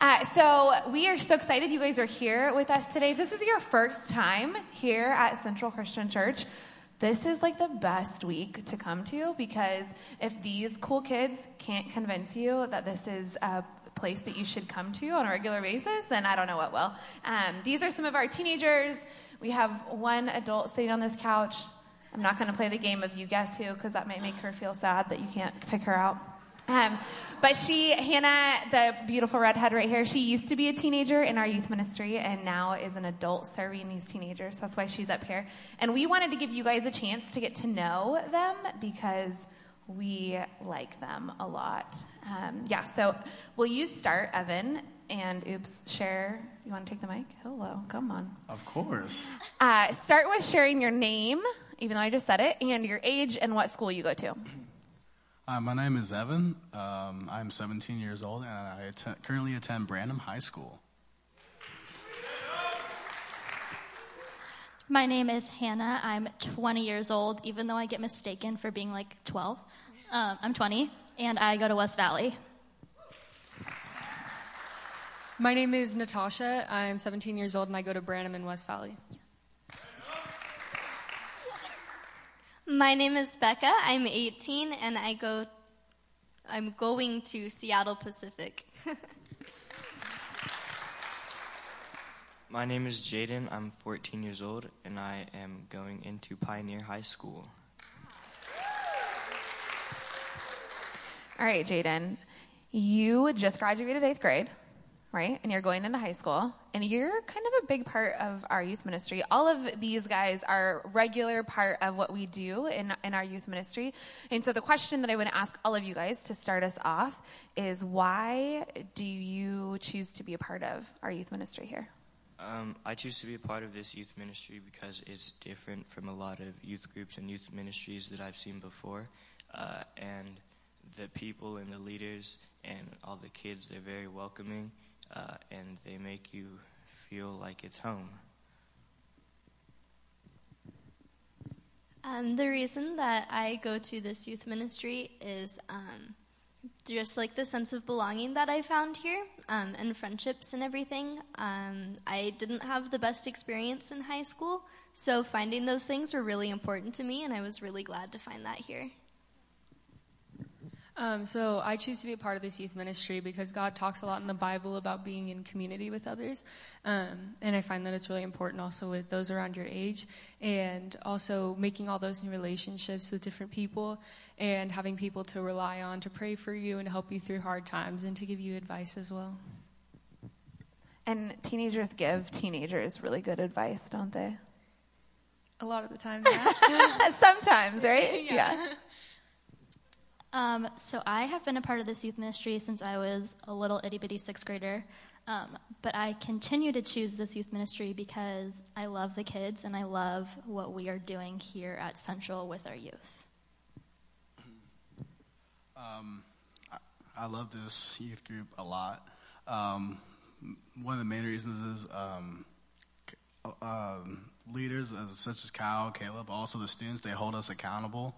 Uh, so we are so excited you guys are here with us today. If this is your first time here at Central Christian Church, this is like the best week to come to because if these cool kids can't convince you that this is a place that you should come to on a regular basis, then I don't know what will. Um, these are some of our teenagers. We have one adult sitting on this couch. I'm not going to play the game of you guess who because that might make her feel sad that you can't pick her out. Um, but she, Hannah, the beautiful redhead right here, she used to be a teenager in our youth ministry and now is an adult serving these teenagers. That's why she's up here. And we wanted to give you guys a chance to get to know them because we like them a lot. Um, yeah, so will you start, Evan? And oops, share. You want to take the mic? Hello, come on. Of course. Uh, start with sharing your name, even though I just said it, and your age and what school you go to. Uh, my name is Evan. Um, I'm 17 years old, and I att- currently attend Branham High School. My name is Hannah. I'm 20 years old, even though I get mistaken for being like 12. Um, I'm 20, and I go to West Valley. My name is Natasha. I'm 17 years old, and I go to Branham in West Valley. My name is Becca. I'm 18 and I go I'm going to Seattle Pacific. My name is Jaden. I'm 14 years old and I am going into Pioneer High School. All right, Jaden, you just graduated eighth grade, right? And you're going into high school, and you're kind of a big part of our youth ministry. All of these guys are regular part of what we do in, in our youth ministry. And so the question that I would ask all of you guys to start us off is why do you choose to be a part of our youth ministry here? Um, I choose to be a part of this youth ministry because it's different from a lot of youth groups and youth ministries that I've seen before. Uh, and the people and the leaders and all the kids, they're very welcoming uh, and they make you feel like it's home. Um, the reason that I go to this youth ministry is um, just like the sense of belonging that I found here um, and friendships and everything. Um, I didn't have the best experience in high school, so finding those things were really important to me, and I was really glad to find that here. Um, so I choose to be a part of this youth ministry because God talks a lot in the Bible about being in community with others, um, and I find that it's really important also with those around your age, and also making all those new relationships with different people, and having people to rely on to pray for you and help you through hard times and to give you advice as well. And teenagers give teenagers really good advice, don't they? A lot of the time, yeah. Sometimes, right? Yeah. Um, so I have been a part of this youth ministry since I was a little itty bitty sixth grader. Um, but I continue to choose this youth ministry because I love the kids and I love what we are doing here at Central with our youth. Um, I, I love this youth group a lot. Um, one of the main reasons is um, leaders uh, such as Kyle, Caleb, also the students, they hold us accountable,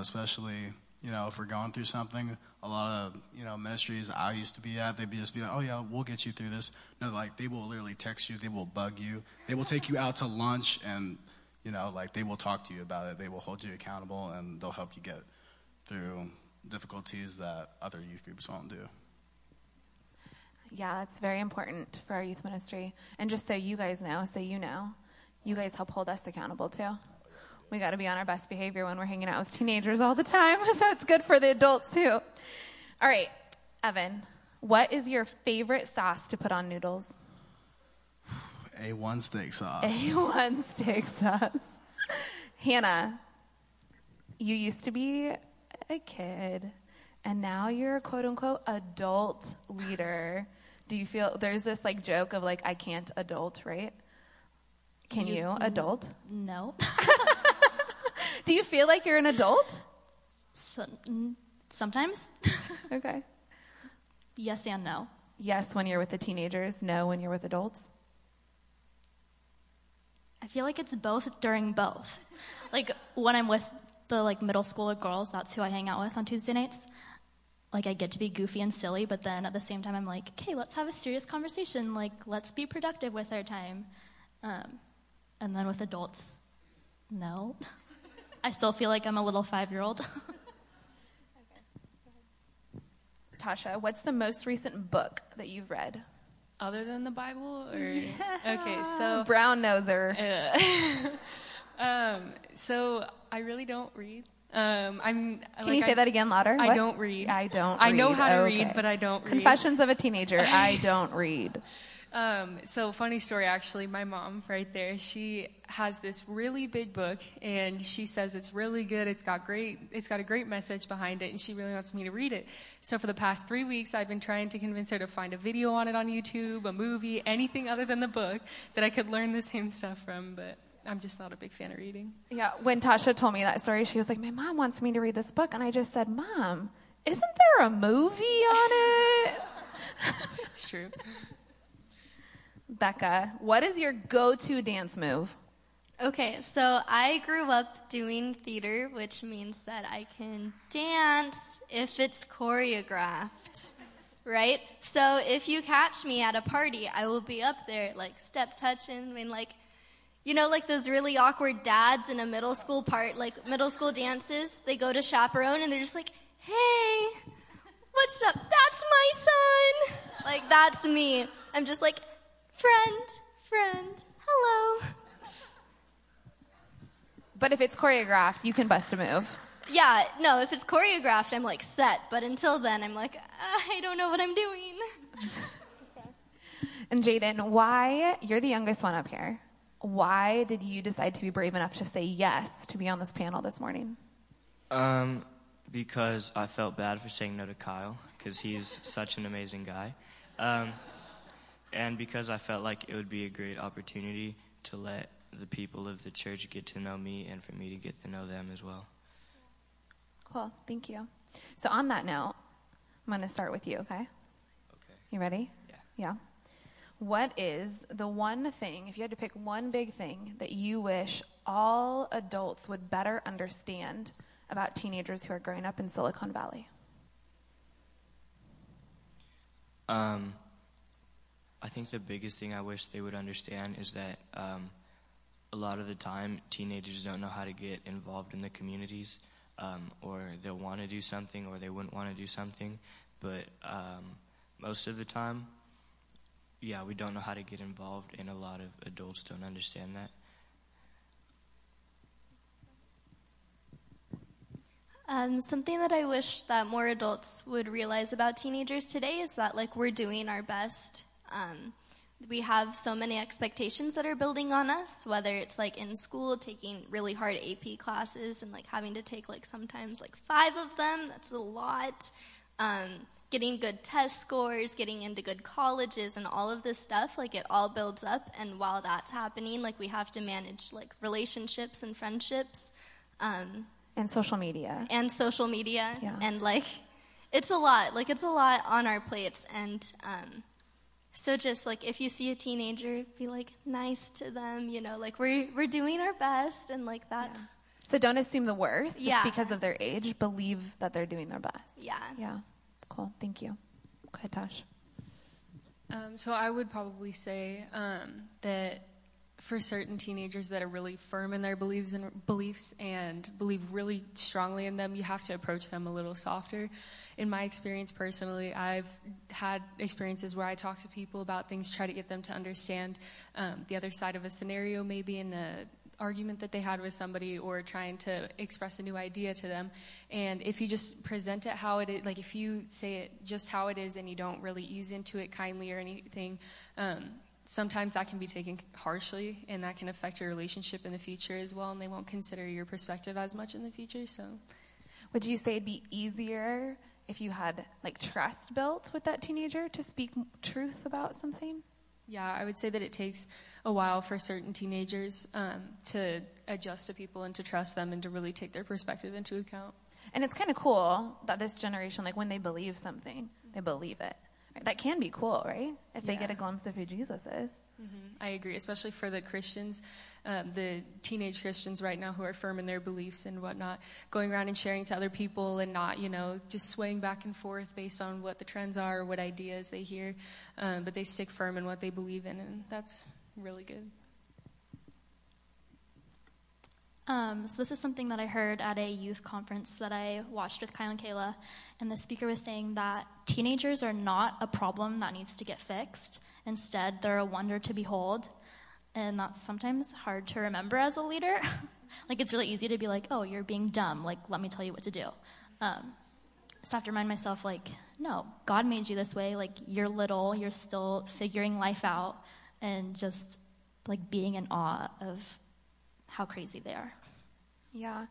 especially you know if we're going through something. A lot of you know ministries I used to be at, they'd be just be like, "Oh yeah, we'll get you through this." No, like they will literally text you, they will bug you, they will take you out to lunch, and you know like they will talk to you about it. They will hold you accountable, and they'll help you get through difficulties that other youth groups won't do. Yeah, that's very important for our youth ministry. And just so you guys know, so you know, you guys help hold us accountable too. We got to be on our best behavior when we're hanging out with teenagers all the time, so it's good for the adults too. All right, Evan, what is your favorite sauce to put on noodles? A1 steak sauce. A1 steak sauce. Hannah, you used to be a kid, and now you're a quote unquote adult leader. Do you feel there's this like joke of like, I can't adult, right? Can you, You- adult? No. Do you feel like you're an adult? So, mm, sometimes. Okay. yes and no. Yes, when you're with the teenagers. No, when you're with adults. I feel like it's both during both. Like when I'm with the like middle school girls, that's who I hang out with on Tuesday nights. like I get to be goofy and silly, but then at the same time I'm like, okay, let's have a serious conversation. Like let's be productive with our time. Um, and then with adults, no. I still feel like I'm a little five year old. Tasha, what's the most recent book that you've read? Other than the Bible, or okay, so Brown noser. um, so I really don't read. Um, I'm. Can you say I, that again louder? I What? don't read. I don't. I know read. how to Okay. read, but I don't read. Confessions of a teenager. I don't read. Um, so funny story, actually. My mom, right there, she has this really big book, and she says it's really good. It's got great. It's got a great message behind it, and she really wants me to read it. So for the past three weeks, I've been trying to convince her to find a video on it on YouTube, a movie, anything other than the book that I could learn the same stuff from. But I'm just not a big fan of reading. Yeah, when Tasha told me that story, she was like, "My mom wants me to read this book," and I just said, "Mom, isn't there a movie on it?" It's true. Becca, what is your go-to dance move? Okay, so I grew up doing theater, which means that I can dance if it's choreographed, right? So if you catch me at a party, I will be up there, like step touching, and like, you know, like those really awkward dads in a middle school part, like middle school dances. They go to chaperone and they're just like, "Hey, what's up? That's my son." Like that's me. I'm just like, friend, friend, hello. But if it's choreographed, you can bust a move. Yeah, no, if it's choreographed, I'm like set. But until then, I'm like, I don't know what I'm doing. And Jaden, why you're the youngest one up here? Why did you decide to be brave enough to say yes to be on this panel this morning? Um, because I felt bad for saying no to Kyle, because he's such an amazing guy. Um, and because I felt like it would be a great opportunity to let the people of the church get to know me and for me to get to know them as well. Cool, thank you. So on that note, I'm going to start with you. Okay? Okay. You ready? Yeah. Yeah. What is the one thing, if you had to pick one big thing, that you wish all adults would better understand about teenagers who are growing up in Silicon Valley? Um, I think the biggest thing I wish they would understand is that um, a lot of the time teenagers don't know how to get involved in the communities, um, or they'll want to do something or they wouldn't want to do something, but um, most of the time, yeah, we don't know how to get involved, and a lot of adults don't understand that. Um, something that I wish that more adults would realize about teenagers today is that like we're doing our best. Um, we have so many expectations that are building on us, whether it's like in school taking really hard AP classes and like having to take like sometimes like five of them. That's a lot. Um, getting good test scores, getting into good colleges, and all of this stuff. Like it all builds up, and while that's happening, like we have to manage like relationships and friendships. Um, And social media. and social media Yeah. and like it's a lot like it's a lot on our plates and um so just like if you see a teenager be like nice to them you know like we're we're doing our best and like that's So don't assume the worst just Yeah. because of their age. Believe that they're doing their best. yeah, Yeah. Cool. Thank you. Go ahead, Tosh. Um, so I would probably say um, that for certain teenagers that are really firm in their beliefs and beliefs and believe really strongly in them, you have to approach them a little softer. In my experience personally, I've had experiences where I talk to people about things, try to get them to understand um, the other side of a scenario, maybe in a argument that they had with somebody or trying to express a new idea to them. And if you just present it how it is, like if you say it just how it is and you don't really ease into it kindly or anything, um, sometimes that can be taken harshly and that can affect your relationship in the future as well. And they won't consider your perspective as much in the future. So, Would you say it'd be easier if you had like trust built with that teenager to speak truth about something? yeah, I would say that it takes a while for certain teenagers um, to adjust to people and to trust them and to really take their perspective into account. And it's kind of cool that this generation, like when they believe something, they believe it, That can be cool, right? If they Yeah. get a glimpse of who Jesus is. I agree, especially for the Christians, um, the teenage Christians right now who are firm in their beliefs and whatnot, going around and sharing to other people and not, you know, just swaying back and forth based on what the trends are or what ideas they hear, um, but they stick firm in what they believe in, and that's really good. Um, so this is something that I heard at a youth conference that I watched with Kyle and Kayla, and the speaker was saying that teenagers are not a problem that needs to get fixed. Instead, they're a wonder to behold, and that's sometimes hard to remember as a leader. like it's really easy to be like, "Oh, you're being dumb. Like let me tell you what to do." Um, so I have to remind myself, like, no, God made you this way. Like you're little, you're still figuring life out, and just like being in awe of how crazy they are. Yeah.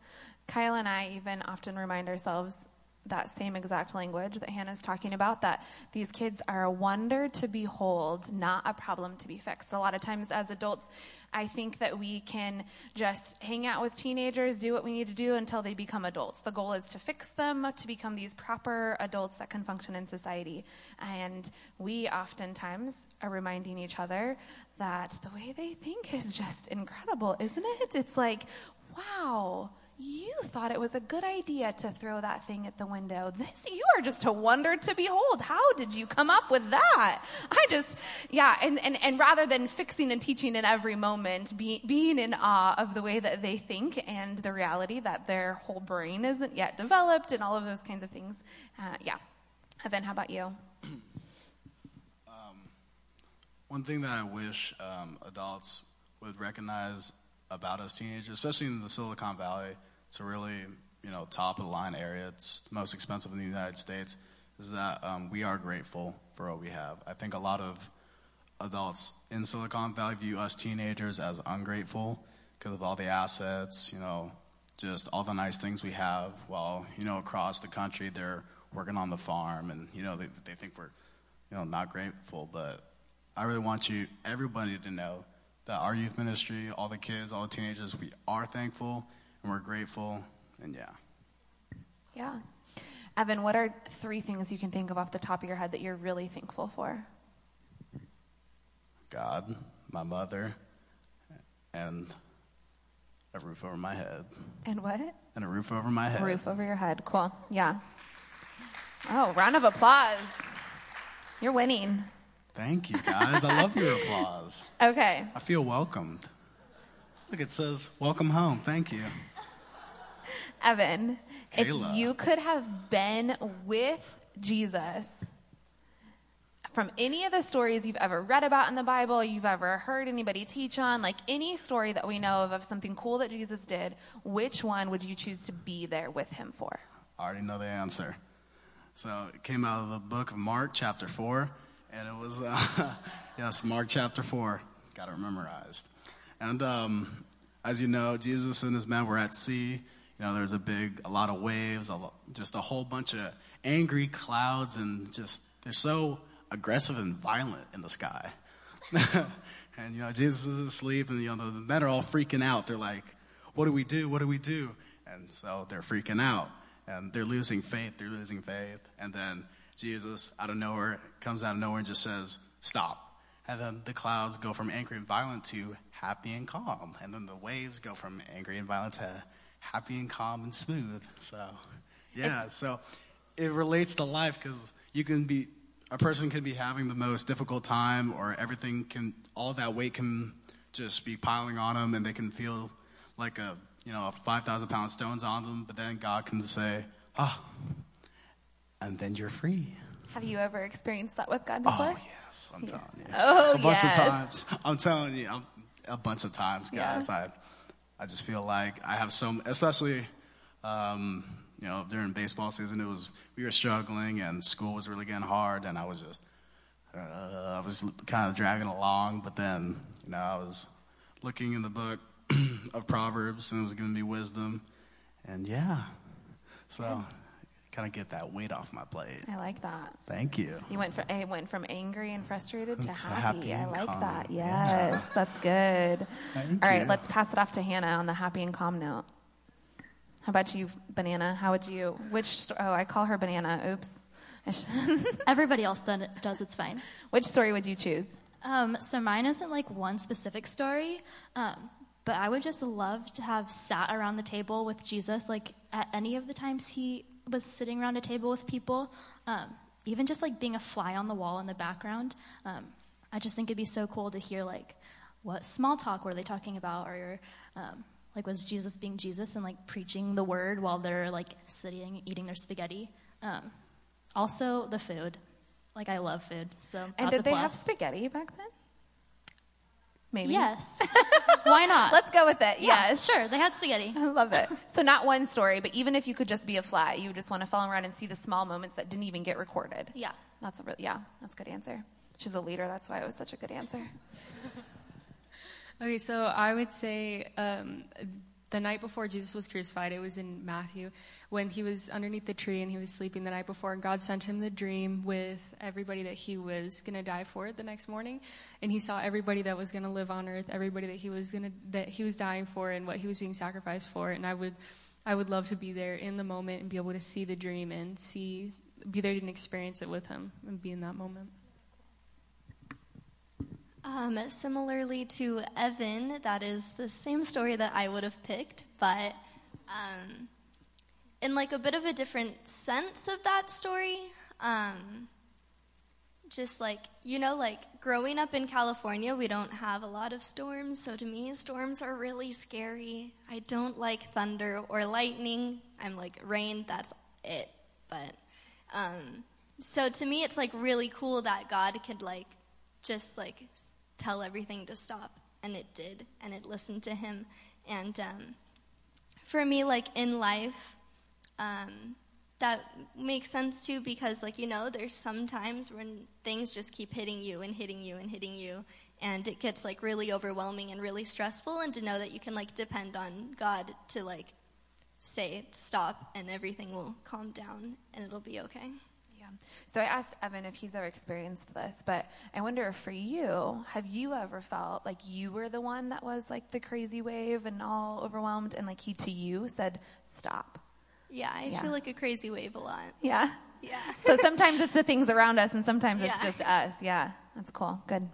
Kyle and I even often remind ourselves that same exact language that Hannah's talking about that these kids are a wonder to behold, not a problem to be fixed. A lot of times as adults, I think that we can just hang out with teenagers, do what we need to do until they become adults. The goal is to fix them, to become these proper adults that can function in society. And we oftentimes are reminding each other that the way they think is just incredible, isn't it? It's like, wow, you thought it was a good idea to throw that thing at the window. This, you are just a wonder to behold. How did you come up with that? I just, yeah, and, and, and rather than fixing and teaching in every moment, be, being in awe of the way that they think and the reality that their whole brain isn't yet developed and all of those kinds of things. Uh, yeah. Evan, how about you? One thing that I wish um, adults would recognize about us teenagers, especially in the Silicon Valley, it's a really you know top of the line area. It's most expensive in the United States. Is that um, we are grateful for what we have. I think a lot of adults in Silicon Valley view us teenagers as ungrateful because of all the assets, you know, just all the nice things we have. While you know across the country they're working on the farm, and you know they they think we're you know not grateful, but I really want you, everybody, to know that our youth ministry, all the kids, all the teenagers, we are thankful and we're grateful, and yeah. Yeah. Evan, what are three things you can think of off the top of your head that you're really thankful for? God, my mother, and a roof over my head. And what? And a roof over my head. Roof over your head. Cool. Yeah. Oh, round of applause. You're winning. Thank you, guys. I love your applause. Okay. I feel welcomed. Look, it says, Welcome home. Thank you. Evan, Kayla. if you could have been with Jesus from any of the stories you've ever read about in the Bible, you've ever heard anybody teach on, like any story that we know of of something cool that Jesus did, which one would you choose to be there with him for? I already know the answer. So it came out of the book of Mark, chapter 4, and it was, uh, yes, Mark chapter 4. Got it memorized. And um, as you know, Jesus and his men were at sea. You know, there's a big, a lot of waves, a just a whole bunch of angry clouds, and just, they're so aggressive and violent in the sky. and, you know, Jesus is asleep, and, you know, the men are all freaking out. They're like, what do we do? What do we do? And so they're freaking out and they're losing faith. They're losing faith. And then Jesus, out of nowhere, comes out of nowhere and just says, Stop. And then the clouds go from angry and violent to happy and calm. And then the waves go from angry and violent to happy and calm and smooth. So, yeah, so it relates to life because you can be, a person can be having the most difficult time or everything can, all that weight can just be piling on them and they can feel like a, you know, a 5,000 pound stone's on them, but then God can say, ah, and then you're free. Have you ever experienced that with God before? Oh, yes, I'm telling you. Oh, a bunch yes. of times. I'm telling you, I'm, a bunch of times, Yeah. guys. I, I just feel like I have some, especially, um, you know, during baseball season, it was we were struggling and school was really getting hard, and I was just, uh, I was kind of dragging along. But then, you know, I was looking in the book of Proverbs, and it was giving me wisdom, and yeah, so kind of get that weight off my plate. I like that. Thank you. You went from it went from angry and frustrated to To happy. happy I like calm. that. Yeah. Yes, that's good. Thank All right, you. let's pass it off to Hannah on the happy and calm note. How about you, Banana? How would you? Which? Oh, I call her Banana. Oops, Everybody else done it, does. It's fine. Which story would you choose? Um, so mine isn't like one specific story, um, but I would just love to have sat around the table with Jesus, like at any of the times he was sitting around a table with people, um, even just like being a fly on the wall in the background. Um, I just think it'd be so cool to hear like what small talk were they talking about, or um, like was Jesus being Jesus and like preaching the word while they're like sitting eating their spaghetti. Um, also, the food. Like I love food, so And did they have spaghetti back then? Maybe. Yes. Why not? Let's go with it. Yeah, Yes. sure. They had spaghetti. I love it. So not one story, but even if you could just be a fly, you just want to follow around and see the small moments that didn't even get recorded. Yeah. That's a real, yeah, that's a good answer. She's a leader, that's why it was such a good answer. Okay, so I would say um, the night before Jesus was crucified, it was in Matthew, when he was underneath the tree and he was sleeping the night before, and God sent him the dream with everybody that he was going to die for the next morning, and he saw everybody that was going to live on earth, everybody that he was going to that he was dying for, and what he was being sacrificed for, and I would. I would love to be there in the moment and be able to see the dream and see, be there and experience it with him and be in that moment. Um, similarly to Evan, that is the same story that I would have picked, but um, in like a bit of a different sense of that story. Um, just like you know, like growing up in California, we don't have a lot of storms, so to me, storms are really scary. I don't like thunder or lightning. I'm like rain. That's it. But um, so to me, it's like really cool that God could like just like tell everything to stop, and it did, and it listened to Him. And um, for me, like in life, um, that makes sense too because, like you know, there's some times when things just keep hitting you and hitting you and hitting you, and it gets like really overwhelming and really stressful. And to know that you can like depend on God to like say stop, and everything will calm down, and it'll be okay. Yeah. So I asked Evan if he's ever experienced this, but I wonder if for you, have you ever felt like you were the one that was like the crazy wave and all overwhelmed, and like he to you said, stop? Yeah, I Yeah. feel like a crazy wave a lot. Yeah. Yeah. So sometimes it's the things around us, and sometimes it's Yeah. just us. Yeah. That's cool. Good.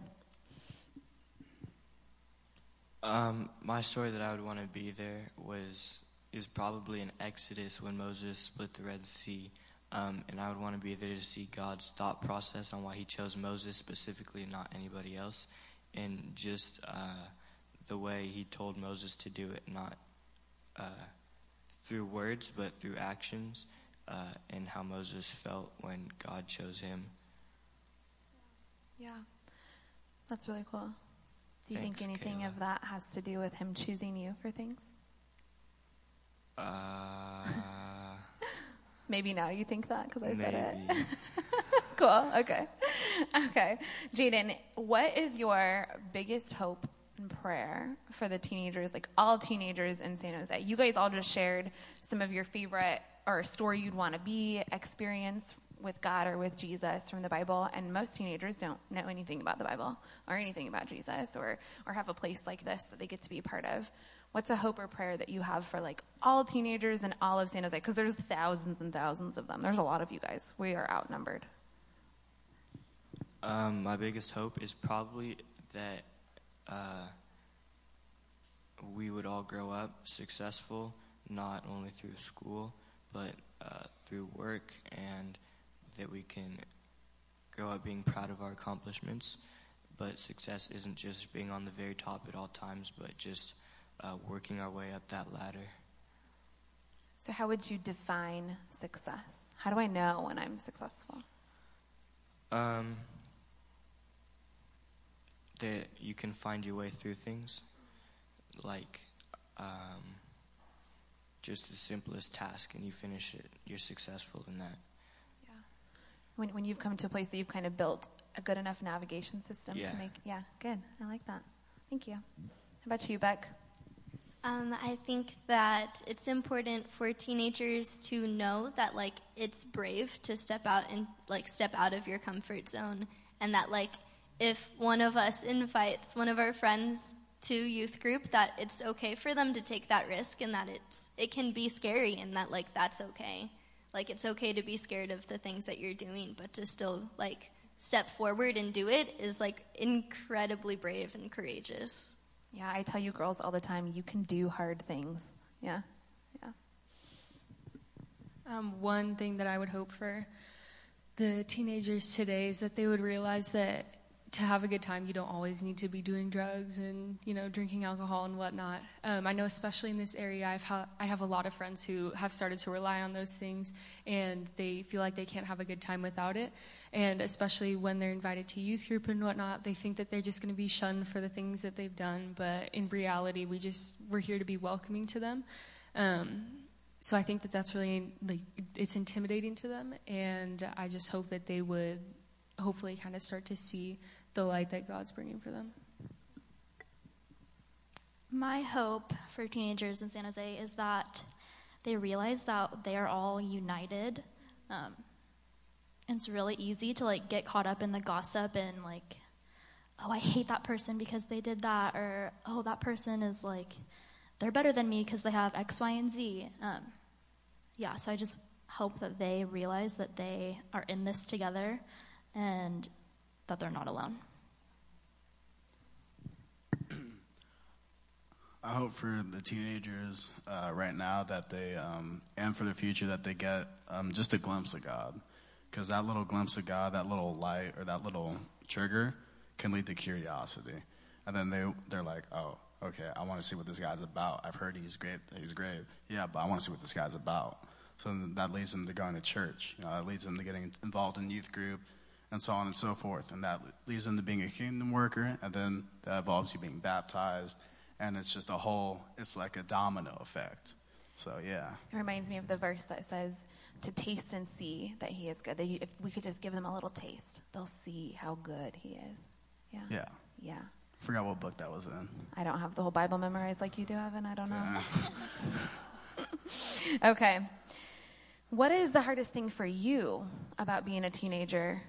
Um, my story that I would want to be there was is probably in Exodus when Moses split the Red Sea, um, and I would want to be there to see God's thought process on why He chose Moses specifically, and not anybody else, and just uh, the way He told Moses to do it, not uh, through words but through actions, uh, and how Moses felt when God chose him. Yeah. That's really cool. Do you Thanks, think anything Kayla. of that has to do with him choosing you for things? Uh, Maybe now you think that because I said it. cool. Okay. Okay. Jaden, what is your biggest hope and prayer for the teenagers, like all teenagers in San Jose? You guys all just shared some of your favorite or story you'd want to be, experience with God or with Jesus from the Bible. And most teenagers don't know anything about the Bible or anything about Jesus or, or have a place like this that they get to be a part of. What's a hope or prayer that you have for like all teenagers and all of San Jose? Because there's thousands and thousands of them. There's a lot of you guys. We are outnumbered. Um, my biggest hope is probably that uh, we would all grow up successful, not only through school, but uh, through work, and that we can grow up being proud of our accomplishments. But success isn't just being on the very top at all times, but just uh, working our way up that ladder. So, how would you define success? How do I know when I'm successful? Um, that you can find your way through things, like um, just the simplest task, and you finish it. You're successful in that. Yeah. When, when you've come to a place that you've kind of built a good enough navigation system Yeah. to make, yeah, good. I like that. Thank you. How about you, Beck? Um, I think that it's important for teenagers to know that like it's brave to step out and like step out of your comfort zone, and that like if one of us invites one of our friends to youth group, that it's okay for them to take that risk, and that it's it can be scary, and that like that's okay. like it's okay to be scared of the things that you're doing, but to still like step forward and do it is like incredibly brave and courageous. Yeah, I tell you girls all the time, you can do hard things. Yeah. Yeah. Um, one thing that I would hope for the teenagers today is that they would realize that to have a good time, you don't always need to be doing drugs and you know drinking alcohol and whatnot. Um, I know, especially in this area, I've ha- I have a lot of friends who have started to rely on those things, and they feel like they can't have a good time without it. And especially when they're invited to youth group and whatnot, they think that they're just going to be shunned for the things that they've done. But in reality, we just we're here to be welcoming to them. Um, so I think that that's really like it's intimidating to them, and I just hope that they would hopefully kind of start to see the light that God's bringing for them. My hope for teenagers in San Jose is that they realize that they are all united. Um, it's really easy to like get caught up in the gossip and like, oh, I hate that person because they did that, or oh, that person is like, they're better than me because they have X, Y, and Z. Um, yeah, so I just hope that they realize that they are in this together and that they're not alone. I hope for the teenagers uh, right now that they, um, and for the future, that they get um, just a glimpse of God. Because that little glimpse of God, that little light or that little trigger can lead to curiosity. And then they, they're like, oh, okay, I want to see what this guy's about. I've heard he's great, he's great. Yeah, but I want to see what this guy's about. So that leads them to going to church. You know, that leads them to getting involved in youth group and so on and so forth. And that leads them to being a kingdom worker, and then that involves you being baptized and it's just a whole it's like a domino effect so yeah it reminds me of the verse that says to taste and see that he is good. That if we could just give them a little taste they'll see how good he is. Yeah. Yeah. Yeah. Forgot what book that was in. I don't have the whole bible memorized like you do evan. I don't know. Yeah. okay. What is the hardest thing for you about being a teenager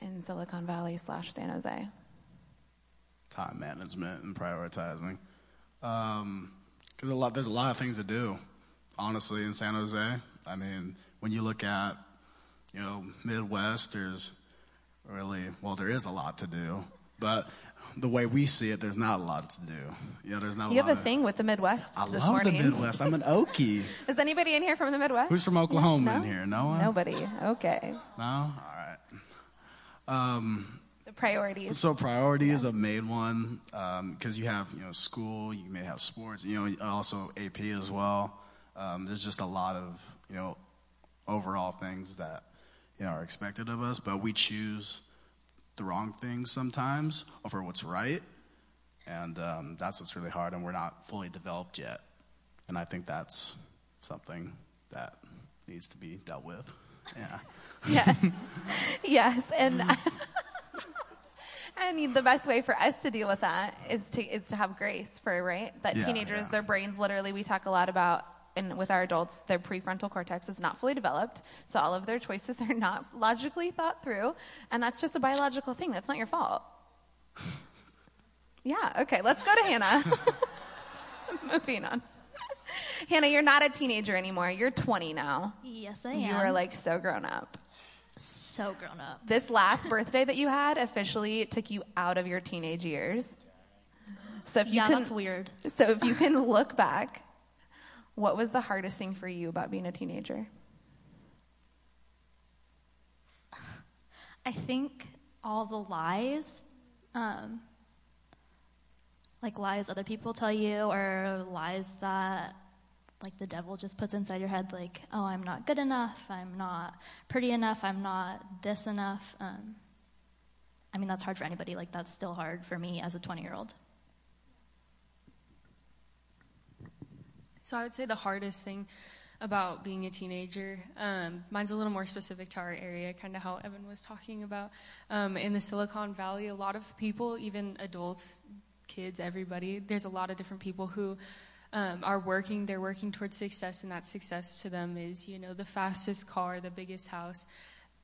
in silicon valley slash san jose? Time management and prioritizing. Because um, a lot, there's a lot of things to do, honestly, in San Jose. I mean, when you look at, you know, Midwest, there's really, well, there is a lot to do, but the way we see it, there's not a lot to do. You know, there's not. You have a thing with the Midwest. I love morning. the Midwest. I'm an Okie. is anybody in here from the Midwest? Who's from Oklahoma no? in here? No one. Nobody. Okay. No. All right. Um, priorities. So priority yeah. is a main one because um, you have you know school, you may have sports, you know also AP as well. Um, there's just a lot of you know overall things that you know are expected of us, but we choose the wrong things sometimes over what's right, and um, that's what's really hard. And we're not fully developed yet, and I think that's something that needs to be dealt with. Yeah. yes. yes, and. I mean, the best way for us to deal with that is to is to have grace for right that yeah, teenagers, yeah. their brains literally. We talk a lot about and with our adults, their prefrontal cortex is not fully developed, so all of their choices are not logically thought through, and that's just a biological thing. That's not your fault. Yeah. Okay. Let's go to Hannah. Moving on. Hannah, you're not a teenager anymore. You're 20 now. Yes, I am. You are like so grown up so grown up. This last birthday that you had officially took you out of your teenage years. So if you yeah, can, that's weird. So if you can look back, what was the hardest thing for you about being a teenager? I think all the lies, um, like lies other people tell you, or lies that like the devil just puts inside your head like oh i'm not good enough i'm not pretty enough i'm not this enough um, i mean that's hard for anybody like that's still hard for me as a 20 year old so i would say the hardest thing about being a teenager um, mine's a little more specific to our area kind of how evan was talking about um, in the silicon valley a lot of people even adults kids everybody there's a lot of different people who um, are working, they're working towards success, and that success to them is, you know, the fastest car, the biggest house.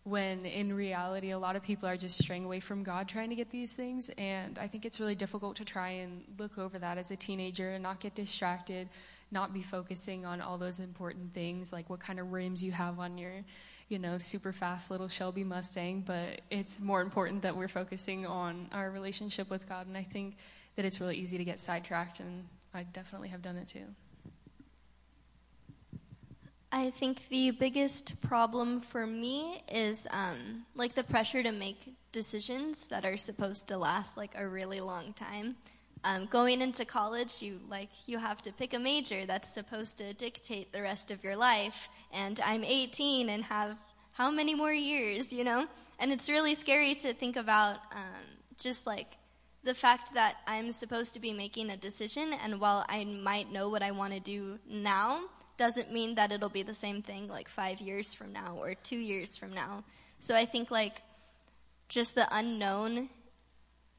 When in reality, a lot of people are just straying away from God trying to get these things. And I think it's really difficult to try and look over that as a teenager and not get distracted not be focusing on all those important things, like what kind of rims you have on your, you know, super fast little Shelby Mustang. But it's more important that we're focusing on our relationship with God. And I think that it's really easy to get sidetracked, and I definitely have done it too. I think the biggest problem for me is um, like the pressure to make decisions that are supposed to last like a really long time. Um, going into college, you like you have to pick a major that's supposed to dictate the rest of your life. And I'm 18 and have how many more years, you know? And it's really scary to think about um, just like the fact that I'm supposed to be making a decision, and while I might know what I want to do now, doesn't mean that it'll be the same thing like five years from now or two years from now. So I think like just the unknown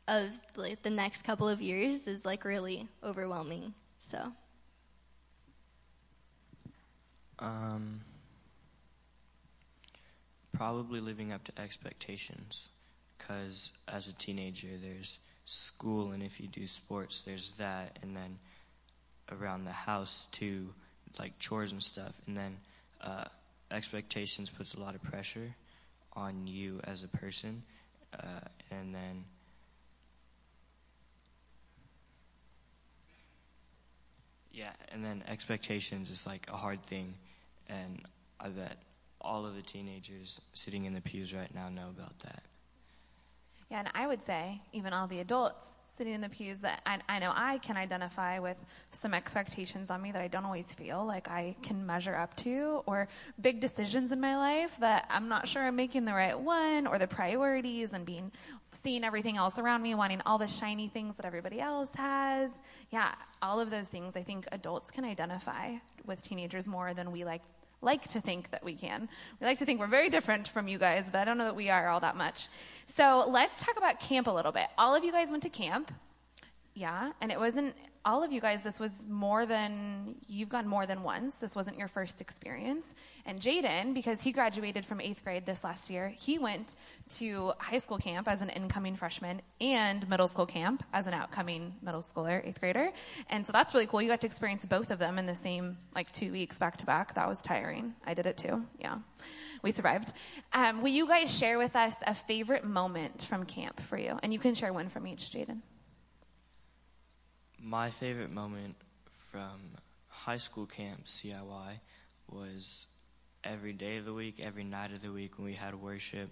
of like the next couple of years is like really overwhelming. So. Um, probably living up to expectations, because as a teenager, there's school, and if you do sports, there's that, and then around the house too like chores and stuff, and then uh, expectations puts a lot of pressure on you as a person, uh, and then yeah, and then expectations is like a hard thing, and I bet all of the teenagers sitting in the pews right now know about that. Yeah, and I would say even all the adults sitting in the pews that I, I, know I can identify with some expectations on me that I don't always feel like I can measure up to, or big decisions in my life that I'm not sure I'm making the right one, or the priorities and being seeing everything else around me, wanting all the shiny things that everybody else has. Yeah, all of those things I think adults can identify with teenagers more than we like like to think that we can. We like to think we're very different from you guys, but I don't know that we are all that much. So let's talk about camp a little bit. All of you guys went to camp. Yeah, and it wasn't all of you guys, this was more than, you've gone more than once. This wasn't your first experience. And Jaden, because he graduated from eighth grade this last year, he went to high school camp as an incoming freshman and middle school camp as an outcoming middle schooler, eighth grader. And so that's really cool. You got to experience both of them in the same, like, two weeks back to back. That was tiring. I did it too. Yeah. We survived. Um, will you guys share with us a favorite moment from camp for you? And you can share one from each, Jaden. My favorite moment from high school camp CIY was every day of the week, every night of the week when we had worship.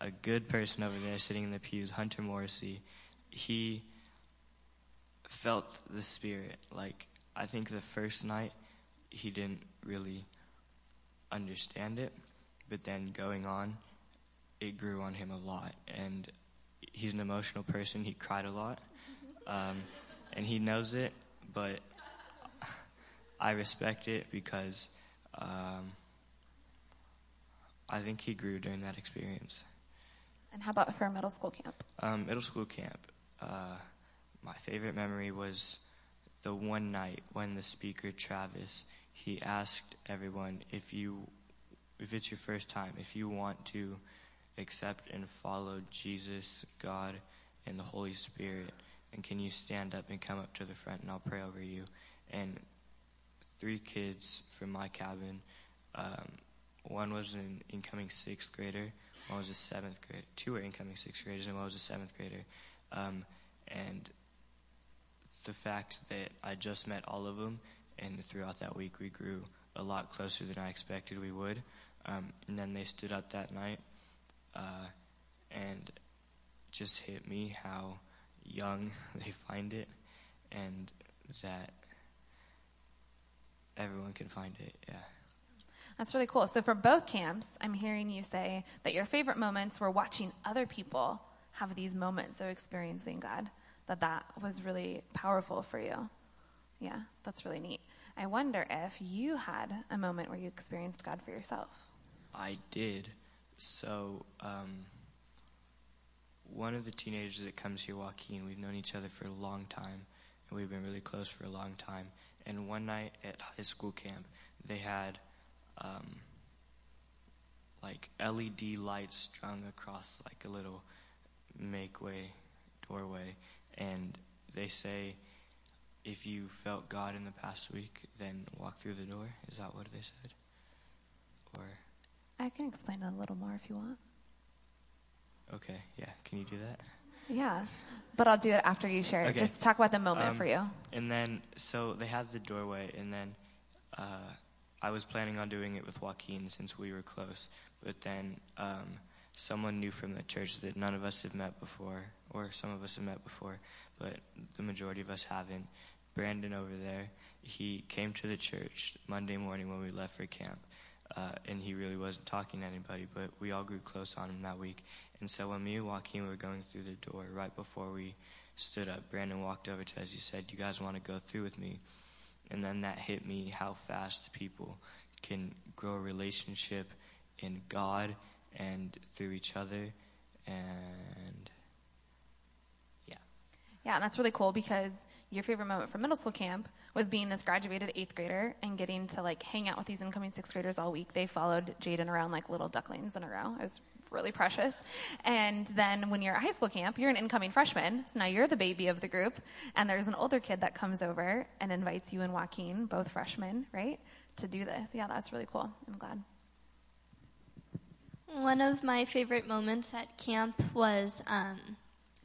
A good person over there sitting in the pews, Hunter Morrissey, he felt the spirit. Like, I think the first night he didn't really understand it, but then going on, it grew on him a lot. And he's an emotional person, he cried a lot um, and he knows it, but I respect it because um, I think he grew during that experience. And how about for middle school camp? Um, middle school camp. Uh, my favorite memory was the one night when the speaker Travis he asked everyone if you if it's your first time if you want to accept and follow Jesus, God, and the Holy Spirit and can you stand up and come up to the front and I'll pray over you? And three kids from my cabin, um, one was an incoming sixth grader, one was a seventh grader, two were incoming sixth graders, and one was a seventh grader. Um, and the fact that I just met all of them, and throughout that week we grew a lot closer than I expected we would. Um, and then they stood up that night, uh, and just hit me how young they find it and that everyone can find it. Yeah. That's really cool. So for both camps, I'm hearing you say that your favorite moments were watching other people have these moments of experiencing God. That that was really powerful for you. Yeah, that's really neat. I wonder if you had a moment where you experienced God for yourself. I did. So, um, one of the teenagers that comes here, Joaquin, we've known each other for a long time, and we've been really close for a long time. And one night at high school camp, they had um, like LED lights strung across like a little make way doorway, and they say, if you felt God in the past week, then walk through the door. Is that what they said? Or I can explain it a little more if you want. Okay, yeah. Can you do that? Yeah, but I'll do it after you share it. Okay. Just talk about the moment Um, for you. And then, so they had the doorway, and then uh, I was planning on doing it with Joaquin since we were close. But then um, someone new from the church that none of us have met before, or some of us have met before, but the majority of us haven't. Brandon over there, he came to the church Monday morning when we left for camp. Uh, and he really wasn't talking to anybody, but we all grew close on him that week. And so when me and Joaquin were going through the door, right before we stood up, Brandon walked over to us. He said, "You guys want to go through with me?" And then that hit me how fast people can grow a relationship in God and through each other. And yeah, Yeah, and that's really cool because your favorite moment from middle school camp was being this graduated eighth grader and getting to like hang out with these incoming sixth graders all week. They followed Jaden around like little ducklings in a row. It was really precious. And then when you're at high school camp, you're an incoming freshman. So now you're the baby of the group. And there's an older kid that comes over and invites you and Joaquin, both freshmen, right, to do this. Yeah, that's really cool. I'm glad. One of my favorite moments at camp was um,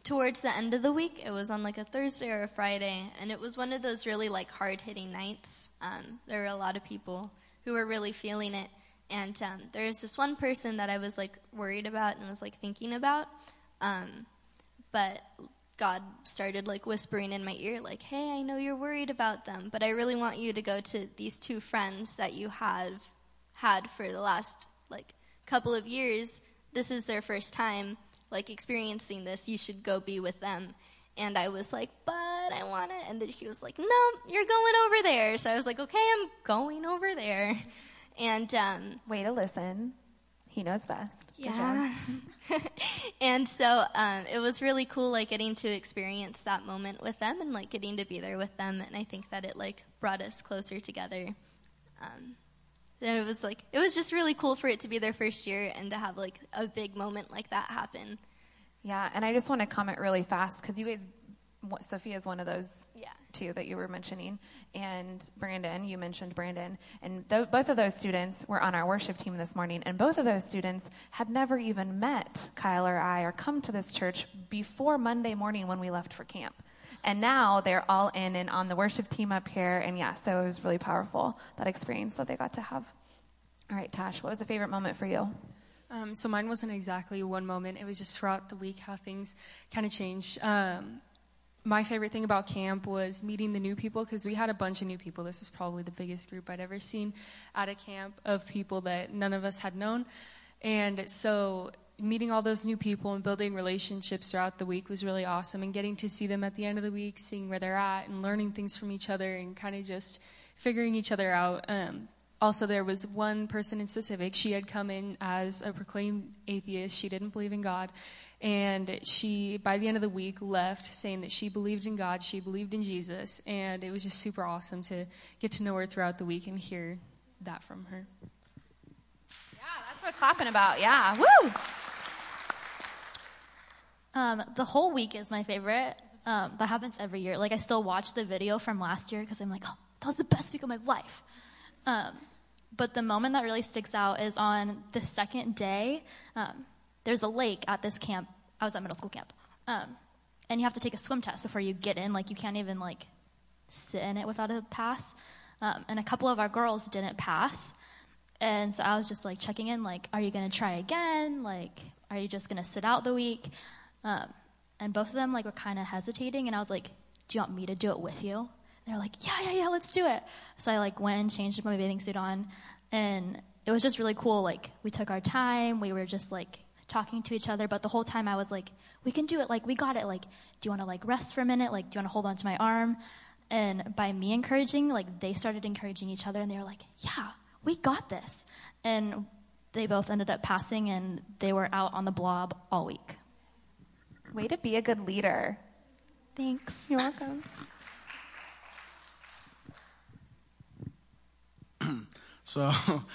towards the end of the week. It was on like a Thursday or a Friday, and it was one of those really like hard hitting nights. Um, there were a lot of people who were really feeling it, and um, there was this one person that I was like worried about and was like thinking about, um, but God started like whispering in my ear, like, "Hey, I know you're worried about them, but I really want you to go to these two friends that you have had for the last like couple of years. This is their first time like experiencing this. You should go be with them." And I was like, "But I want it." And then he was like, "No, you're going over there." So I was like, "Okay, I'm going over there." And um, Way to listen. He knows best. Yeah. and so um, it was really cool, like getting to experience that moment with them and like getting to be there with them. And I think that it like brought us closer together. Um, and it was like it was just really cool for it to be their first year and to have like a big moment like that happen. Yeah, and I just want to comment really fast because you guys, Sophia is one of those Yeah. two that you were mentioning, and Brandon, you mentioned Brandon, and th- both of those students were on our worship team this morning, and both of those students had never even met Kyle or I or come to this church before Monday morning when we left for camp. And now they're all in and on the worship team up here, and yeah, so it was really powerful that experience that they got to have. All right, Tash, what was a favorite moment for you? Um, so mine wasn't exactly one moment. It was just throughout the week how things kind of changed. Um, my favorite thing about camp was meeting the new people because we had a bunch of new people. This is probably the biggest group I'd ever seen at a camp of people that none of us had known. And so meeting all those new people and building relationships throughout the week was really awesome. And getting to see them at the end of the week, seeing where they're at, and learning things from each other and kind of just figuring each other out. Um, also, there was one person in specific. She had come in as a proclaimed atheist. She didn't believe in God. And she, by the end of the week, left saying that she believed in God, she believed in Jesus. And it was just super awesome to get to know her throughout the week and hear that from her. Yeah, that's worth clapping about. Yeah, woo! Um, the whole week is my favorite. Um, that happens every year. Like I still watch the video from last year because I'm like, oh, that was the best week of my life. Um, but the moment that really sticks out is on the second day. Um, there's a lake at this camp. I was at middle school camp, um, and you have to take a swim test before you get in. Like you can't even like sit in it without a pass. Um, and a couple of our girls didn't pass, and so I was just like checking in, like, are you going to try again? Like, are you just going to sit out the week? Um, and both of them like were kind of hesitating, and I was like, do you want me to do it with you? They're like, yeah, yeah, yeah, let's do it. So I like went and changed my bathing suit on, and it was just really cool. Like we took our time, we were just like talking to each other, but the whole time I was like, we can do it. Like we got it. Like, do you want to like rest for a minute? Like, do you want to hold on to my arm? And by me encouraging, like they started encouraging each other, and they were like, yeah, we got this. And they both ended up passing, and they were out on the blob all week. Way to be a good leader. Thanks. You're welcome. So,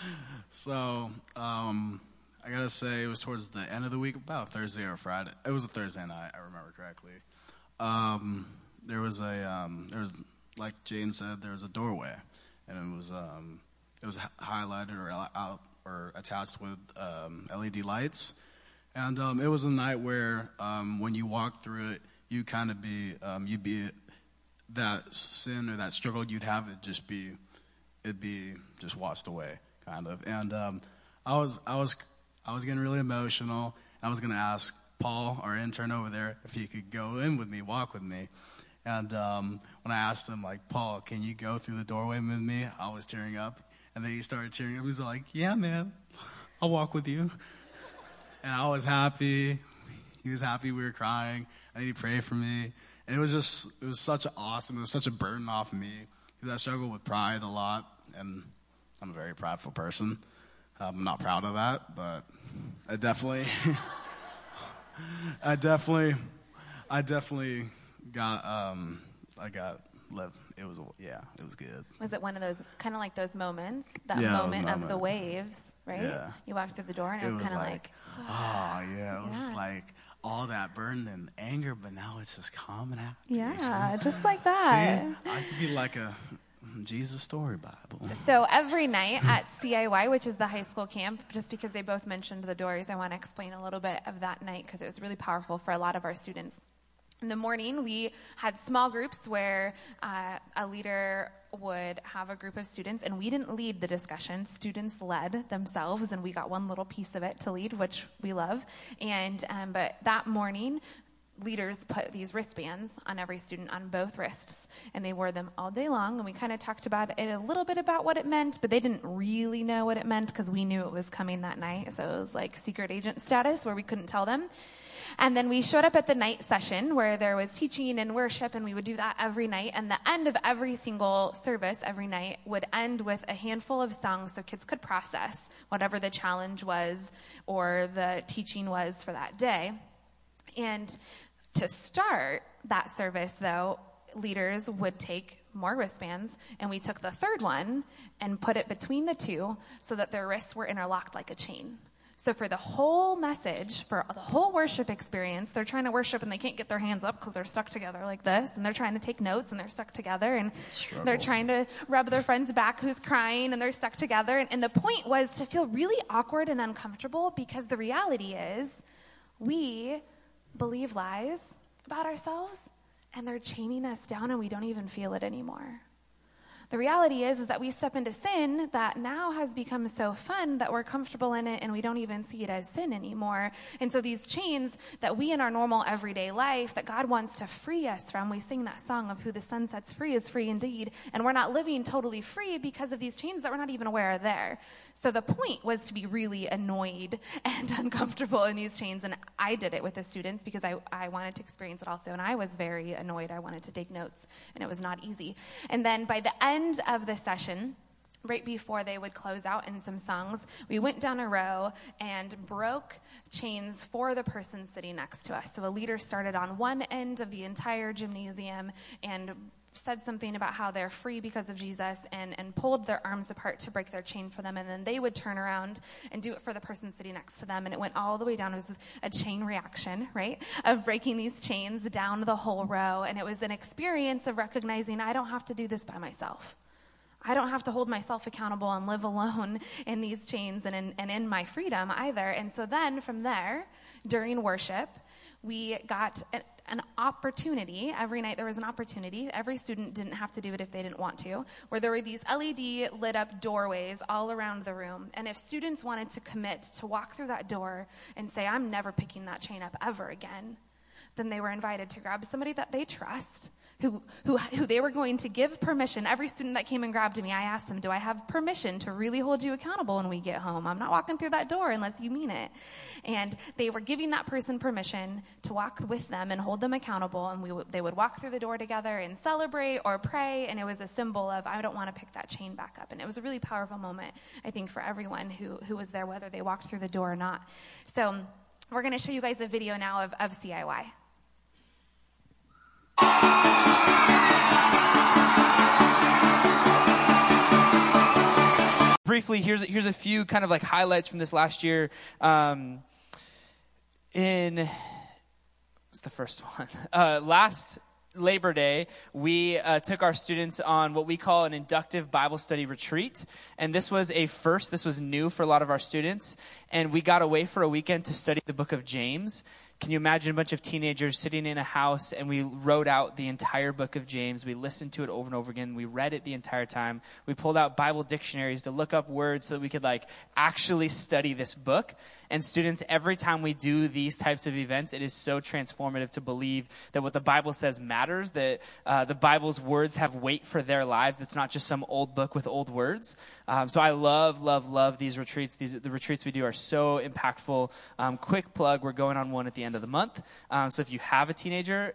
so um, I gotta say, it was towards the end of the week, about Thursday or Friday. It was a Thursday night, I remember correctly. Um, there was a um, there was like Jane said, there was a doorway, and it was um, it was highlighted or out or attached with um, LED lights, and um, it was a night where um, when you walk through it, you kind of be you'd be that sin or that struggle you'd have it just be it'd be just washed away, kind of. And um, I was I was I was getting really emotional. I was going to ask Paul, our intern over there, if he could go in with me, walk with me. And um, when I asked him, like, Paul, can you go through the doorway with me? I was tearing up. And then he started tearing up. He was like, yeah, man, I'll walk with you. And I was happy. He was happy we were crying. And he prayed for me. And it was just, it was such an awesome. It was such a burden off me because I struggle with pride a lot. And I'm a very prideful person. I'm not proud of that, but I definitely, I definitely, I definitely got, um, I got left. It was, yeah, it was good. Was it one of those kind of like those moments, that Yeah, it moment of the waves, right? Yeah. You walked through the door and it, was, kind of like, oh yeah, it was Yeah. like all that burden and anger, but now it's just calm and happy. yeah, just like that. See, that. I could be like a Jesus story Bible. So every night at CIY, which is the high school camp, just because they both mentioned the doors, I want to explain a little bit of that night because it was really powerful for a lot of our students. In the morning, we had small groups where uh, a leader would have a group of students, and we didn't lead the discussion. Students led themselves, and we got one little piece of it to lead, which we love. And um, but that morning, leaders put these wristbands on every student on both wrists and they wore them all day long and we kind of talked about it a little bit about what it meant but they didn't really know what it meant because we knew it was coming that night so it was like secret agent status where we couldn't tell them. And then we showed up at the night session where there was teaching and worship and we would do that every night and the end of every single service every night would end with a handful of songs so kids could process whatever the challenge was or the teaching was for that day. And to start that service, though, leaders would take more wristbands, and we took the third one and put it between the two so that their wrists were interlocked like a chain. So for the whole message, for the whole worship experience, they're trying to worship and they can't get their hands up because they're stuck together like this, and they're trying to take notes and they're stuck together, and they're trying to rub their friend's back who's crying and they're stuck together. And, and the point was to feel really awkward and uncomfortable because the reality is we believe lies about ourselves and they're chaining us down and we don't even feel it anymore. The reality is, is that we step into sin that now has become so fun that we're comfortable in it and we don't even see it as sin anymore. And so these chains that we in our normal everyday life that God wants to free us from, we sing that song of who the Son sets free is free indeed. And we're not living totally free because of these chains that we're not even aware are there. So the point was to be really annoyed and uncomfortable in these chains. And I did it with the students because I, I wanted to experience it also. And I was very annoyed. I wanted to take notes and it was not easy. And then by the end of the session, right before they would close out in some songs, we went down a row and broke chains for the person sitting next to us. So a leader started on one end of the entire gymnasium and said something about how they're free because of Jesus and, and pulled their arms apart to break their chain for them. And then they would turn around and do it for the person sitting next to them. And it went all the way down. It was a chain reaction, right? Of breaking these chains down the whole row. And it was an experience of recognizing I don't have to do this by myself. I don't have to hold myself accountable and live alone in these chains and in, and in my freedom either. And so then from there, during worship, we got an, opportunity. Every night there was an opportunity. Every student didn't have to do it if they didn't want to, where there were these LED lit up doorways all around the room. And if students wanted to commit to walk through that door and say, I'm never picking that chain up ever again, then they were invited to grab somebody that they trust who, who, who they were going to give permission. Every student that came and grabbed me, I asked them, Do I have permission to really hold you accountable when we get home? I'm not walking through that door unless you mean it. And they were giving that person permission to walk with them and hold them accountable. And we would, they would walk through the door together and celebrate or pray. And it was a symbol of, I don't want to pick that chain back up. And it was a really powerful moment, I think, for everyone who, who was there, whether they walked through the door or not. So we're going to show you guys a video now of, of CIY. Briefly, here's here's a few kind of like highlights from this last year. Um, in what's the first one? Uh, last Labor Day, we uh, took our students on what we call an inductive Bible study retreat. And this was a first, this was new for a lot of our students. And we got away for a weekend to study the book of James. Can you imagine a bunch of teenagers sitting in a house and we wrote out the entire book of James? We listened to it over and over again. We read it the entire time. We pulled out Bible dictionaries to look up words so that we could like actually study this book. And students, every time we do these types of events, it is so transformative to believe that what the Bible says matters, that uh, the Bible's words have weight for their lives. It's not just some old book with old words. Um, so I love, love, love these retreats. These, the retreats we do are so impactful. Um, quick plug, we're going on one at the end of the month. Um, so if you have a teenager,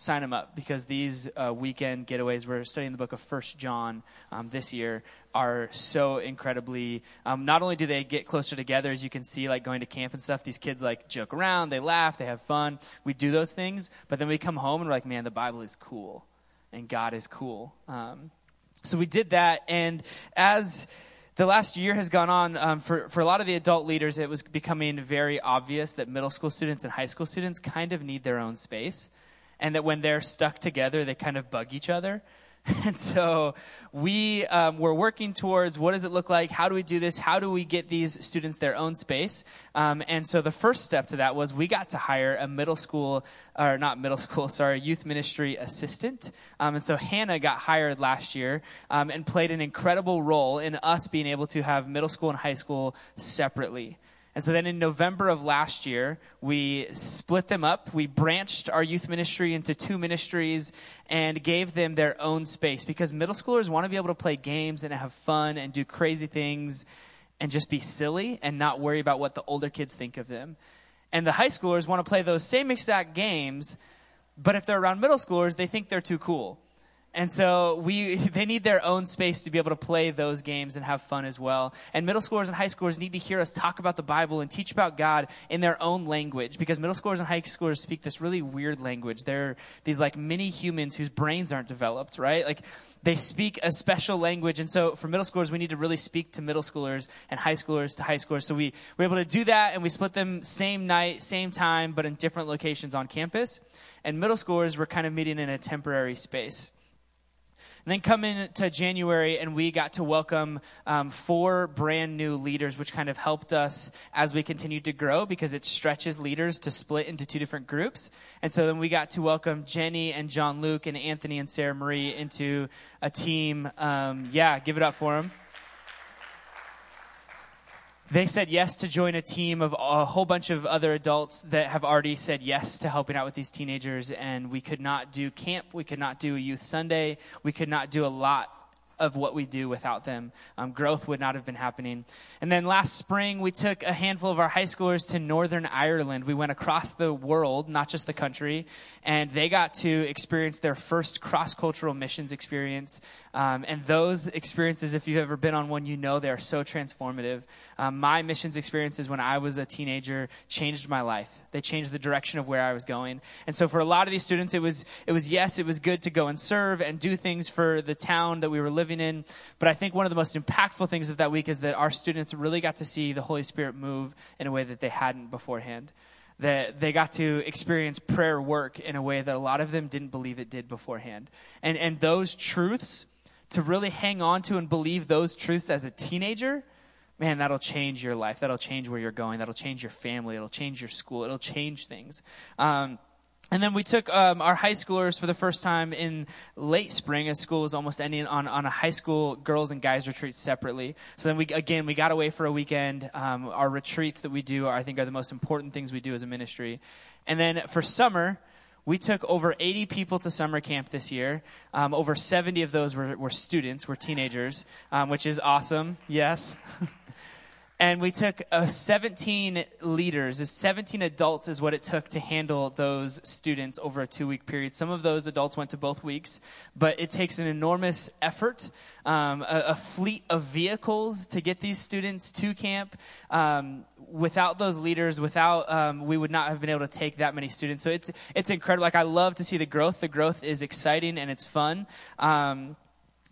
sign them up because these uh, weekend getaways we're studying the book of first john um, this year are so incredibly um, not only do they get closer together as you can see like going to camp and stuff these kids like joke around they laugh they have fun we do those things but then we come home and we're like man the bible is cool and god is cool. Um, so we did that and as the last year has gone on um, for, for a lot of the adult leaders it was becoming very obvious that middle school students and high school students kind of need their own space and that when they're stuck together, they kind of bug each other. And so we um, were working towards what does it look like? How do we do this? How do we get these students their own space? Um, and so the first step to that was we got to hire a middle school, or not middle school, sorry, youth ministry assistant. Um, and so Hannah got hired last year um, and played an incredible role in us being able to have middle school and high school separately. And so then in November of last year, we split them up. We branched our youth ministry into two ministries and gave them their own space because middle schoolers want to be able to play games and have fun and do crazy things and just be silly and not worry about what the older kids think of them. And the high schoolers want to play those same exact games, but if they're around middle schoolers, they think they're too cool. And so we, they need their own space to be able to play those games and have fun as well. And middle schoolers and high schoolers need to hear us talk about the Bible and teach about God in their own language because middle schoolers and high schoolers speak this really weird language. They're these like mini humans whose brains aren't developed, right? Like they speak a special language. And so for middle schoolers, we need to really speak to middle schoolers and high schoolers to high schoolers. So we were able to do that and we split them same night, same time, but in different locations on campus. And middle schoolers were kind of meeting in a temporary space. And then come into January, and we got to welcome um, four brand new leaders, which kind of helped us as we continued to grow because it stretches leaders to split into two different groups. And so then we got to welcome Jenny and John Luke and Anthony and Sarah Marie into a team. Um, yeah, give it up for them they said yes to join a team of a whole bunch of other adults that have already said yes to helping out with these teenagers. And we could not do camp. We could not do a youth Sunday. We could not do a lot of what we do without them. Um, growth would not have been happening. And then last spring, we took a handful of our high schoolers to Northern Ireland. We went across the world, not just the country, and they got to experience their first cross cultural missions experience. Um, and those experiences, if you've ever been on one, you know they are so transformative. Um, my missions experiences when I was a teenager changed my life. They changed the direction of where I was going. And so for a lot of these students, it was, it was yes, it was good to go and serve and do things for the town that we were living in. But I think one of the most impactful things of that week is that our students really got to see the Holy Spirit move in a way that they hadn't beforehand that they got to experience prayer work in a way that a lot of them didn't believe it did beforehand. And, and those truths to really hang on to and believe those truths as a teenager, man, that'll change your life. That'll change where you're going. That'll change your family. It'll change your school. It'll change things. Um, and then we took um, our high schoolers for the first time in late spring, as school was almost ending, on, on a high school girls and guys retreat separately. So then we again we got away for a weekend. Um, our retreats that we do, are, I think, are the most important things we do as a ministry. And then for summer, we took over 80 people to summer camp this year. Um, over 70 of those were, were students, were teenagers, um, which is awesome. Yes. and we took uh, 17 leaders 17 adults is what it took to handle those students over a two week period some of those adults went to both weeks but it takes an enormous effort um, a, a, fleet of vehicles to get these students to camp um, without those leaders, without um, we would not have been able to take that many students. So it's it's incredible. Like I love to see the growth. The growth is exciting and it's fun.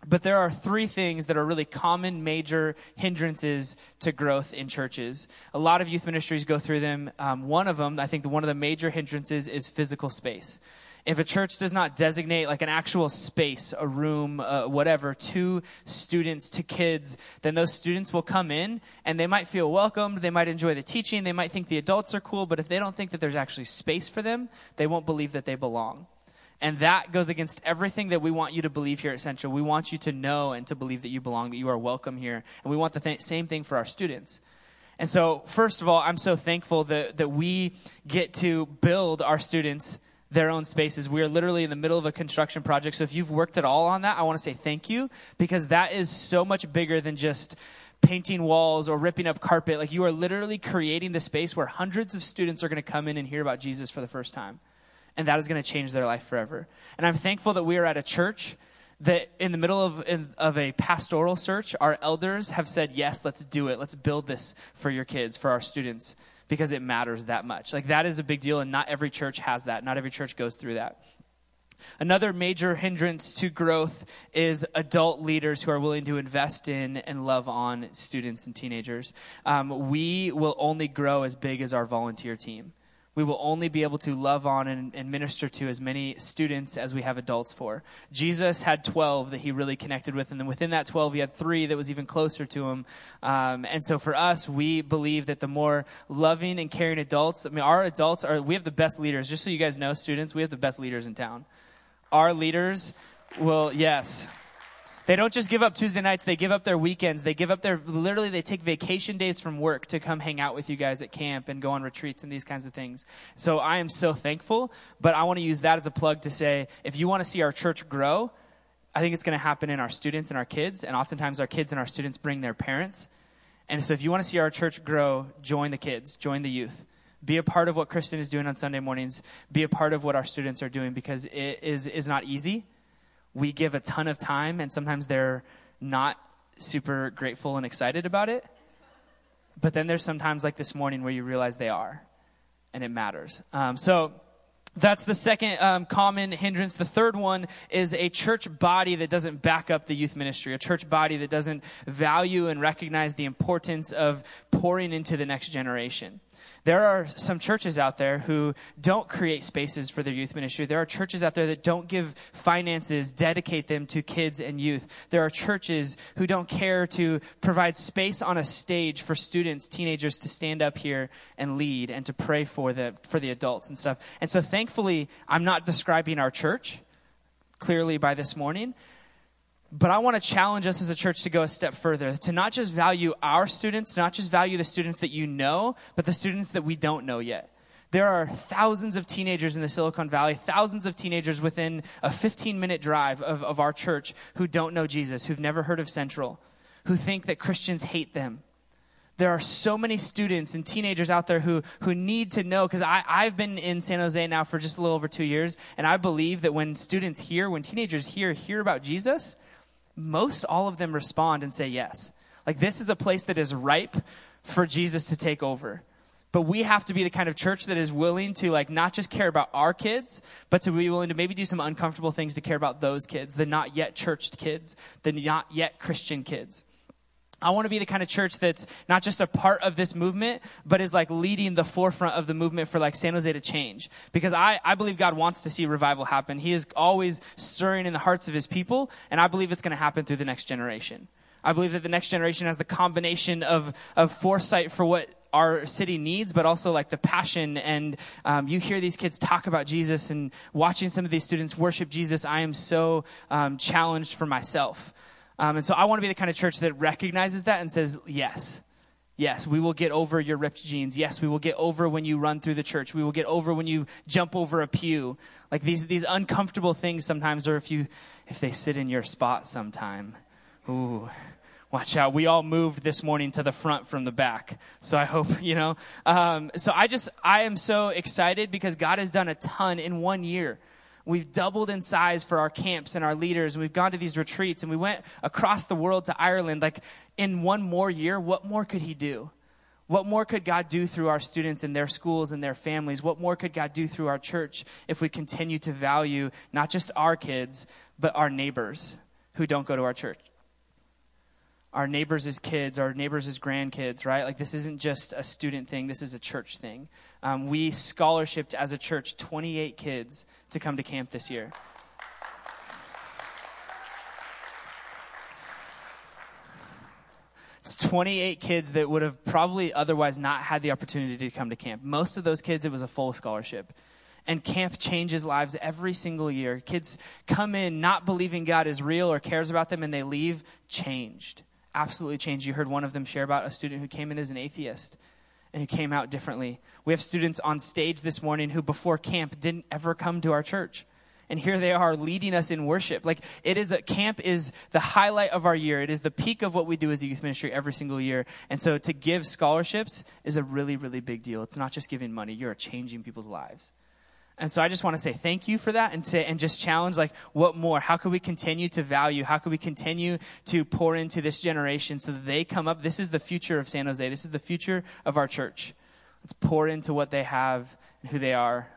But there are three things that are really common major hindrances to growth in churches. A lot of youth ministries go through them. Um, one of them, I think, one of the major hindrances is physical space if a church does not designate like an actual space, a room, uh, whatever, to students, to kids, then those students will come in and they might feel welcomed. They might enjoy the teaching. They might think the adults are cool. But if they don't think that there's actually space for them, they won't believe that they belong. And that goes against everything that we want you to believe here at Central. We want you to know and to believe that you belong, that you are welcome here. And we want the th- same thing for our students. And so, first of all, I'm so thankful that, that we get to build our students their own spaces. We are literally in the middle of a construction project. So if you've worked at all on that, I want to say thank you because that is so much bigger than just painting walls or ripping up carpet. Like you are literally creating the space where hundreds of students are going to come in and hear about Jesus for the first time. And that is going to change their life forever. And I'm thankful that we are at a church that in the middle of, in, of a pastoral search, our elders have said, yes, let's do it. Let's build this for your kids, for our students because it matters that much. Like that is a big deal, and not every church has that. Not every church goes through that. Another major hindrance to growth is adult leaders who are willing to invest in and love on students and teenagers. Um, we will only grow as big as our volunteer team we will only be able to love on and, and, minister to as many students as we have adults for. Jesus had 12 that he really connected with, and then within that 12, he had three that was even closer to him. Um, and so for us, we believe that the more loving and caring adults, I mean, our adults are, we have the best leaders. Just so you guys know, students, we have the best leaders in town. Our leaders will, yes. They don't just give up Tuesday nights, they give up their weekends. They give up their, literally, they take vacation days from work to come hang out with you guys at camp and go on retreats and these kinds of things. So I am so thankful, but I want to use that as a plug to say if you want to see our church grow, I think it's going to happen in our students and our kids, and oftentimes our kids and our students bring their parents. And so if you want to see our church grow, join the kids, join the youth. Be a part of what Kristen is doing on Sunday mornings. Be a part of what our students are doing because it is, is not easy we give a ton of time and sometimes they're not super grateful and excited about it. But then there's sometimes like this morning where you realize they are and it matters. Um, so that's the second um, common hindrance. The third one is a church body that doesn't back up the youth ministry, a church body that doesn't value and recognize the importance of pouring into the next generation. There are some churches out there who don't create spaces for their youth ministry. There are churches out there that don't give finances, dedicate them to kids and youth. There are churches who don't care to provide space on a stage for students, teenagers to stand up here and lead and to pray for the, for the adults and stuff. And so thankfully, I'm not describing our church clearly by this morning. But I want to challenge us as a church to go a step further, to not just value our students, not just value the students that you know, but the students that we don't know yet. There are thousands of teenagers in the Silicon Valley, thousands of teenagers within a 15 minute drive of, of our church who don't know Jesus, who've never heard of Central, who think that Christians hate them. There are so many students and teenagers out there who, who need to know, because I've been in San Jose now for just a little over two years, and I believe that when students hear, when teenagers hear, hear about Jesus, most all of them respond and say yes. Like this is a place that is ripe for Jesus to take over. But we have to be the kind of church that is willing to like not just care about our kids, but to be willing to maybe do some uncomfortable things to care about those kids, the not yet churched kids, the not yet Christian kids. I want to be the kind of church that's not just a part of this movement, but is like leading the forefront of the movement for like San Jose to change. Because I, I believe God wants to see revival happen. He is always stirring in the hearts of his people, and I believe it's going to happen through the next generation. I believe that the next generation has the combination of, of foresight for what our city needs, but also like the passion. And um, you hear these kids talk about Jesus and watching some of these students worship Jesus. I am so um, challenged for myself. Um, and so I want to be the kind of church that recognizes that and says, yes, yes, we will get over your ripped jeans. Yes, we will get over when you run through the church. We will get over when you jump over a pew. Like these, these uncomfortable things sometimes, or if you, if they sit in your spot sometime. Ooh, watch out. We all moved this morning to the front from the back. So I hope, you know. Um, so I just, I am so excited because God has done a ton in one year. We've doubled in size for our camps and our leaders, and we've gone to these retreats, and we went across the world to Ireland. Like, in one more year, what more could He do? What more could God do through our students and their schools and their families? What more could God do through our church if we continue to value not just our kids, but our neighbors who don't go to our church? our neighbors' as kids, our neighbors' as grandkids, right? Like this isn't just a student thing, this is a church thing. Um, we scholarshiped as a church 28 kids to come to camp this year. It's 28 kids that would have probably otherwise not had the opportunity to come to camp. Most of those kids, it was a full scholarship. And camp changes lives every single year. Kids come in not believing God is real or cares about them, and they leave changed. Absolutely changed. You heard one of them share about a student who came in as an atheist and who came out differently. We have students on stage this morning who, before camp, didn't ever come to our church and here they are leading us in worship. Like it is a camp is the highlight of our year. It is the peak of what we do as a youth ministry every single year. And so to give scholarships is a really, really big deal. It's not just giving money. You're changing people's lives. And so I just want to say thank you for that and to, and just challenge like what more? How can we continue to value? How can we continue to pour into this generation so that they come up? This is the future of San Jose. This is the future of our church. Let's pour into what they have and who they are.